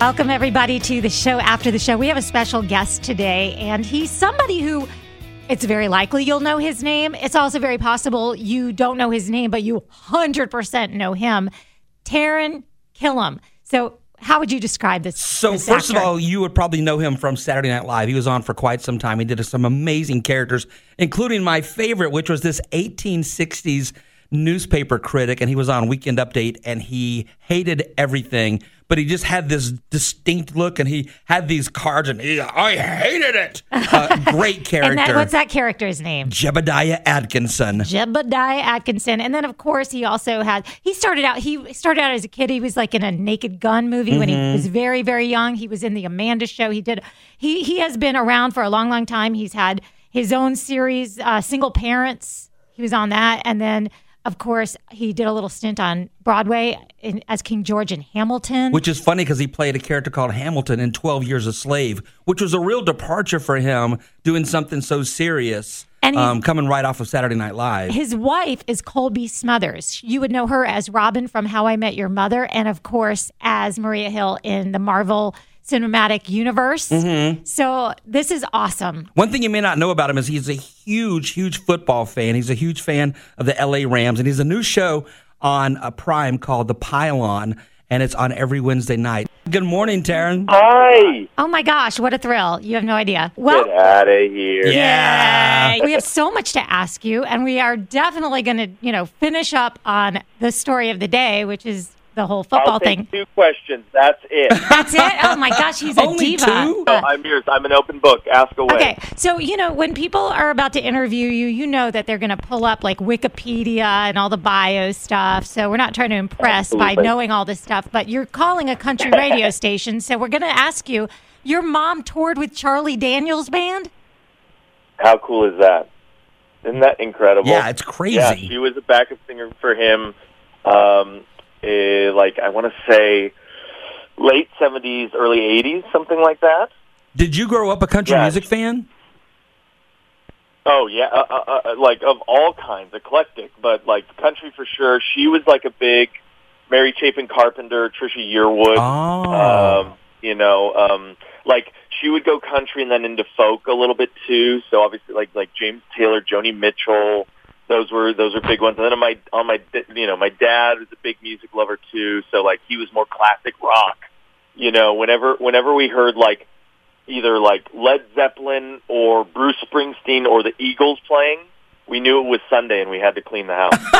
Welcome, everybody, to the show after the show. We have a special guest today, and he's somebody who it's very likely you'll know his name. It's also very possible you don't know his name, but you 100% know him. Taran Killam. So, how would you describe this? So, this first actor? of all, you would probably know him from Saturday Night Live. He was on for quite some time. He did some amazing characters, including my favorite, which was this 1860s newspaper critic, and he was on Weekend Update, and he hated everything, but he just had this distinct look, and he had these cards, and he, I hated it. Uh, great character. and that, what's that character's name? Jebediah Atkinson. Jebediah Atkinson. And then of course he also had he started out he started out as a kid. He was like in a naked gun movie when Mm-hmm. he was very, very young. He was in the Amanda show. He did he he has been around for a long, long time. He's had his own series, uh, Single Parents. He was on that. And then of course he did a little stint on Broadway in, as King George in Hamilton. Which is funny because he played a character called Hamilton in 12 Years a Slave, which was a real departure for him doing something so serious, And um, coming right off of Saturday Night Live. His wife is Cobie Smulders. You would know her as Robin from How I Met Your Mother, and of course as Maria Hill in the Marvel Cinematic Universe. Mm-hmm. So this is awesome. One thing you may not know about him is he's a huge, huge football fan. He's a huge fan of the LA Rams, and he's a new show on a Prime called The Pile On, and it's on every Wednesday night. Good morning, Taran. Hi. Oh my gosh, what a thrill! You have no idea. Well, Get out of here. Yeah. Yay. We have so much to ask you, and we are definitely going to, you know, finish up on the story of the day, which is the whole football I'll thing. two questions. That's it. That's it. Oh my gosh, he's a Only diva. two? No, I'm yours. I'm an open book. Ask away. Okay, so you know when people are about to interview you, you know that they're going to pull up like Wikipedia and all the bio stuff. So we're not trying to impress by knowing all this stuff, but you're calling a country radio station, so we're going to ask you. Your mom toured with Charlie Daniels Band. How cool is that? Isn't that incredible? Yeah, it's crazy. Yeah, she was a backup singer for him. Um, eh, like I want to say late '70s, early '80s, something like that. Did you grow up a country Yeah. music fan? Oh yeah, uh, uh, uh, like of all kinds, eclectic, but like country for sure. She was like a big Mary Chapin Carpenter, Trisha Yearwood. Oh. Um, you know, um, like she would go country and then into folk a little bit too. So obviously, like like James Taylor, Joni Mitchell, those were those were big ones. And then on my on my you know my dad was a big music lover too. So like he was more classic rock. You know, whenever whenever we heard like either like Led Zeppelin or Bruce Springsteen or the Eagles playing, we knew it was Sunday and we had to clean the house.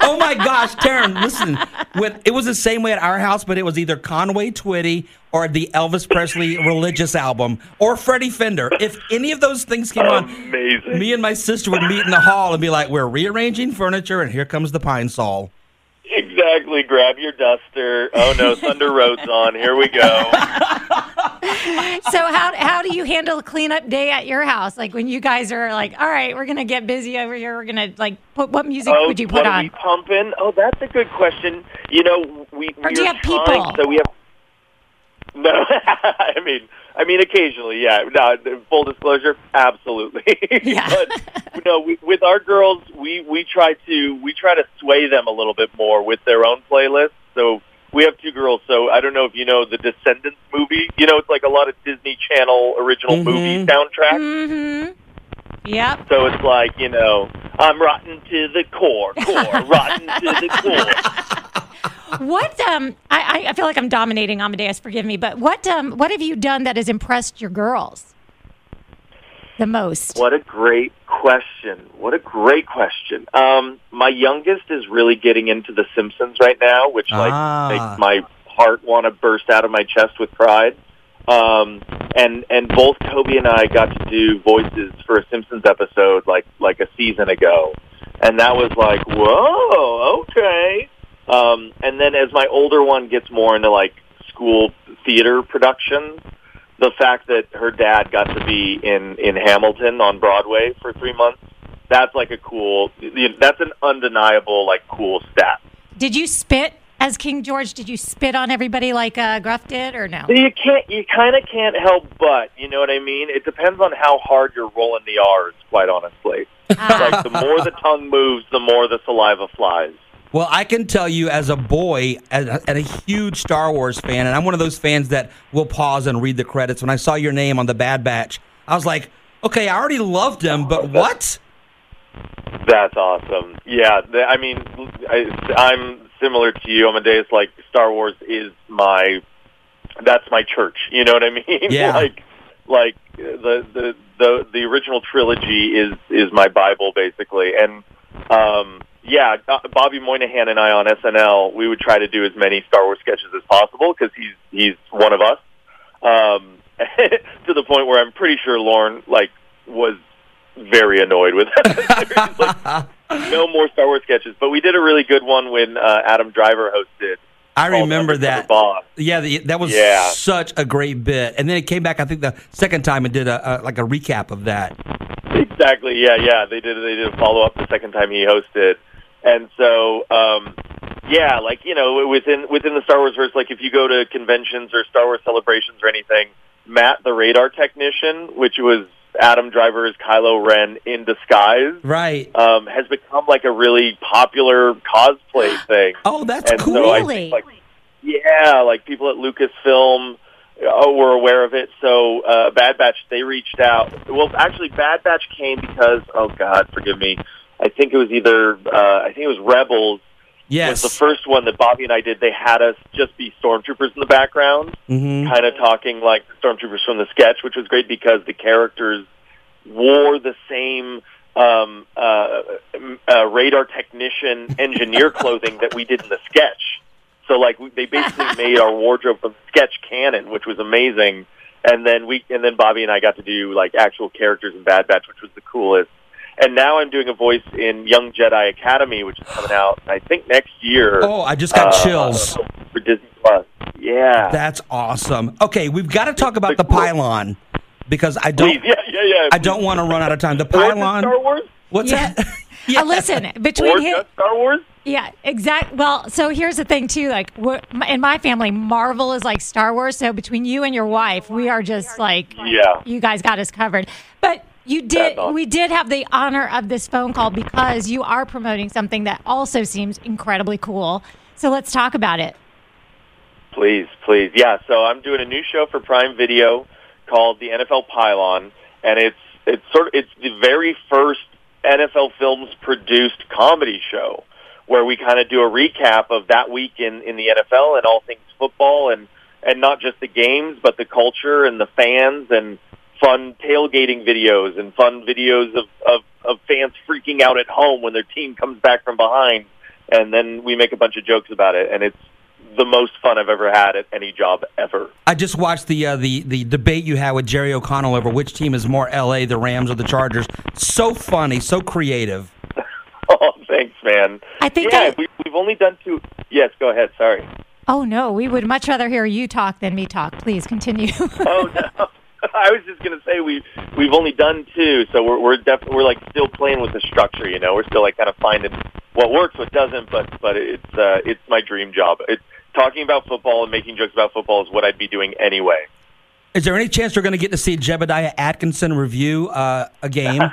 oh my gosh, Taran, listen. When, it was the same way at our house, but it was either Conway Twitty or the Elvis Presley religious album or Freddie Fender. If any of those things came on, Amazing. me and my sister would meet in the hall and be like, "We're rearranging furniture, and here comes the pine sol." Exactly. Grab your duster. Oh no, Thunder Road's on. Here we go. So how how do you handle a cleanup day at your house? Like when you guys are like, all right, we're going to get busy over here. We're going to like put what music oh, would you put on? pumping? Oh, that's a good question. You know, we Or do you have trying- people? So we have. No, I mean, I mean, occasionally, yeah. No, full disclosure, absolutely. Yeah. but no, we, with our girls, we we try to we try to sway them a little bit more with their own playlists. So we have two girls. So I don't know if you know the Descendants movie. You know, it's like a lot of Disney Channel original movie soundtrack. Mm-hmm. Yep. So it's like, you know, I'm rotten to the core, core, rotten to the core. What um I- I feel like I'm dominating Amadeus, forgive me, but what um what have you done that has impressed your girls the most? What a great question. What a great question. Um, my youngest is really getting into The Simpsons right now, which like Ah. makes my heart want to burst out of my chest with pride. Um, and and both Cobie and I got to do voices for a Simpsons episode like like a season ago, and that was like whoa, okay. Um, and then as my older one gets more into like school theater productions, the fact that her dad got to be in in Hamilton on Broadway for three months, that's like a cool. That's an undeniable like cool stat. Did you spit as King George? Did you spit on everybody like uh, Groff did, or no? You can't. You kind of can't help but. You know what I mean? It depends on how hard you're rolling the R's. Quite honestly, Ah. like the more the tongue moves, the more the saliva flies. Well, I can tell you as a boy, and a, huge Star Wars fan, and I'm one of those fans that will pause and read the credits. When I saw your name on the Bad Batch, I was like, okay, I already loved him, but what? That's awesome. Yeah, I mean, I, I'm similar to you, Amadeus. Like Star Wars is my, that's my church. You know what I mean? Yeah. like, like the the the the original trilogy is is my Bible basically, and um, yeah, uh, Bobby Moynihan and I on SNL, we would try to do as many Star Wars sketches as possible because he's he's one of us. Um, to the point where I'm pretty sure Lorne like was very annoyed with it. like, no more Star Wars sketches, but we did a really good one when uh, Adam Driver hosted. I remember that. Yeah, the, that was Yeah. such a great bit. And then it came back. I think the second time and did a, a like a recap of that. Exactly. Yeah, yeah. They did. They did a follow up the second time he hosted, and so um, yeah, like you know, within within the Star Wars verse, like if you go to conventions or Star Wars celebrations or anything, Matt, the radar technician, which was Adam Driver's Kylo Ren in disguise, Right. um, has become like a really popular cosplay thing. Oh, that's and cool. so I think, like, yeah, like people at Lucasfilm uh, were aware of it. So uh, Bad Batch, they reached out. Well, actually, Bad Batch came because oh God, forgive me. I think it was either uh, I think it was Rebels yes. was the first one that Bobby and I did. They had us just be stormtroopers in the background, Mhm. kind of talking like stormtroopers from the sketch, which was great because the characters wore the same um, uh, uh, radar technician engineer clothing that we did in the sketch. So like they basically made our wardrobe from sketch canon, which was amazing. And then we and then Bobby and I got to do like actual characters in Bad Batch, which was the coolest. And now I'm doing a voice in Young Jedi Academy, which is coming out I think next year. Oh, I just got uh, chills. for Disney Plus. Yeah. That's awesome. Okay, we've got to talk about the Pile On because I don't. Please, yeah, yeah, yeah. I don't want to run out of time. The Pile On. Star Wars? What's Yeah. that? yeah. Uh, listen, between him, just Star Wars? yeah, exact. Well, so here's the thing too. Like in my family, Marvel is like Star Wars. So between you and your wife, we are just like, Yeah. you guys got us covered. But you did, we did have the honor of this phone call because you are promoting something that also seems incredibly cool. So let's talk about it. Please, please. Yeah, so I'm doing a new show for Prime Video called The NFL Pile On, and it's it's sort of it's the very first NFL Films produced comedy show where we kind of do a recap of that week in in the NFL and all things football and and not just the games but the culture and the fans and fun tailgating videos and fun videos of of, of fans freaking out at home when their team comes back from behind and then we make a bunch of jokes about it and it's the most fun I've ever had at any job ever. I just watched the uh, the the debate you had with Jerry O'Connell over which team is more L.A. the Rams or the Chargers. So funny, so creative. Oh, thanks, man. I think yeah, I- we, we've only done two. Yes, go ahead. Sorry. Oh no, we would much rather hear you talk than me talk. Please continue. Oh no. I was just gonna say we we've only done two, so we're we're def- we're like still playing with the structure. You know, we're still like kind of finding what works, what doesn't. But but it's uh, it's my dream job. It's talking about football and making jokes about football is what I'd be doing anyway. Is there any chance we're going to get to see Jebediah Atkinson review uh, a game?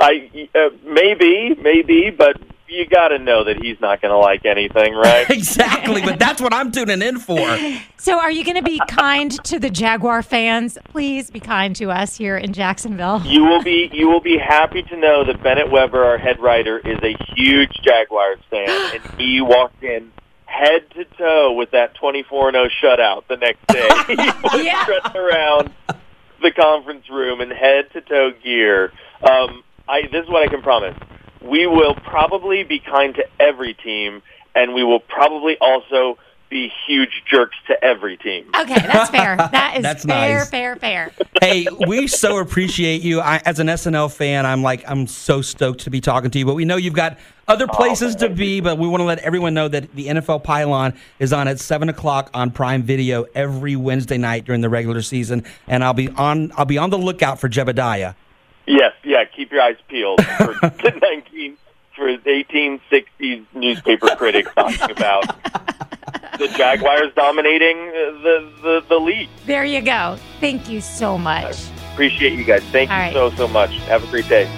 I uh, maybe maybe, but you got to know that he's not going to like anything, right? exactly, but that's what I'm tuning in for. so, are you going to be kind to the Jaguar fans? Please be kind to us here in Jacksonville. You will be you will be happy to know that Bennett Weber, our head writer, is a huge Jaguars fan, and he walked in head to toe with that twenty four zero shutout the next day. he was Yeah. strutting around the conference room in head to toe gear. Um, I this is what I can promise: we will probably be kind to every team, and we will probably also be huge jerks to every team. Okay, that's fair. That is That's fair, nice. fair, fair. hey, we so appreciate you. I, as an SNL fan, I'm like, I'm so stoked to be talking to you. But we know you've got other oh, places to be. But we want to let everyone know that the NFL Pile On is on at seven o'clock on Prime Video every Wednesday night during the regular season, and I'll be on. I'll be on the lookout for Jebediah. Yes, yeah. Keep your eyes peeled for the nineteen for eighteen sixties newspaper critics talking about the Jaguars dominating uh, the the, the league. There you go. Thank you so much. Appreciate you guys. Thank you All right. so so much. Have a great day.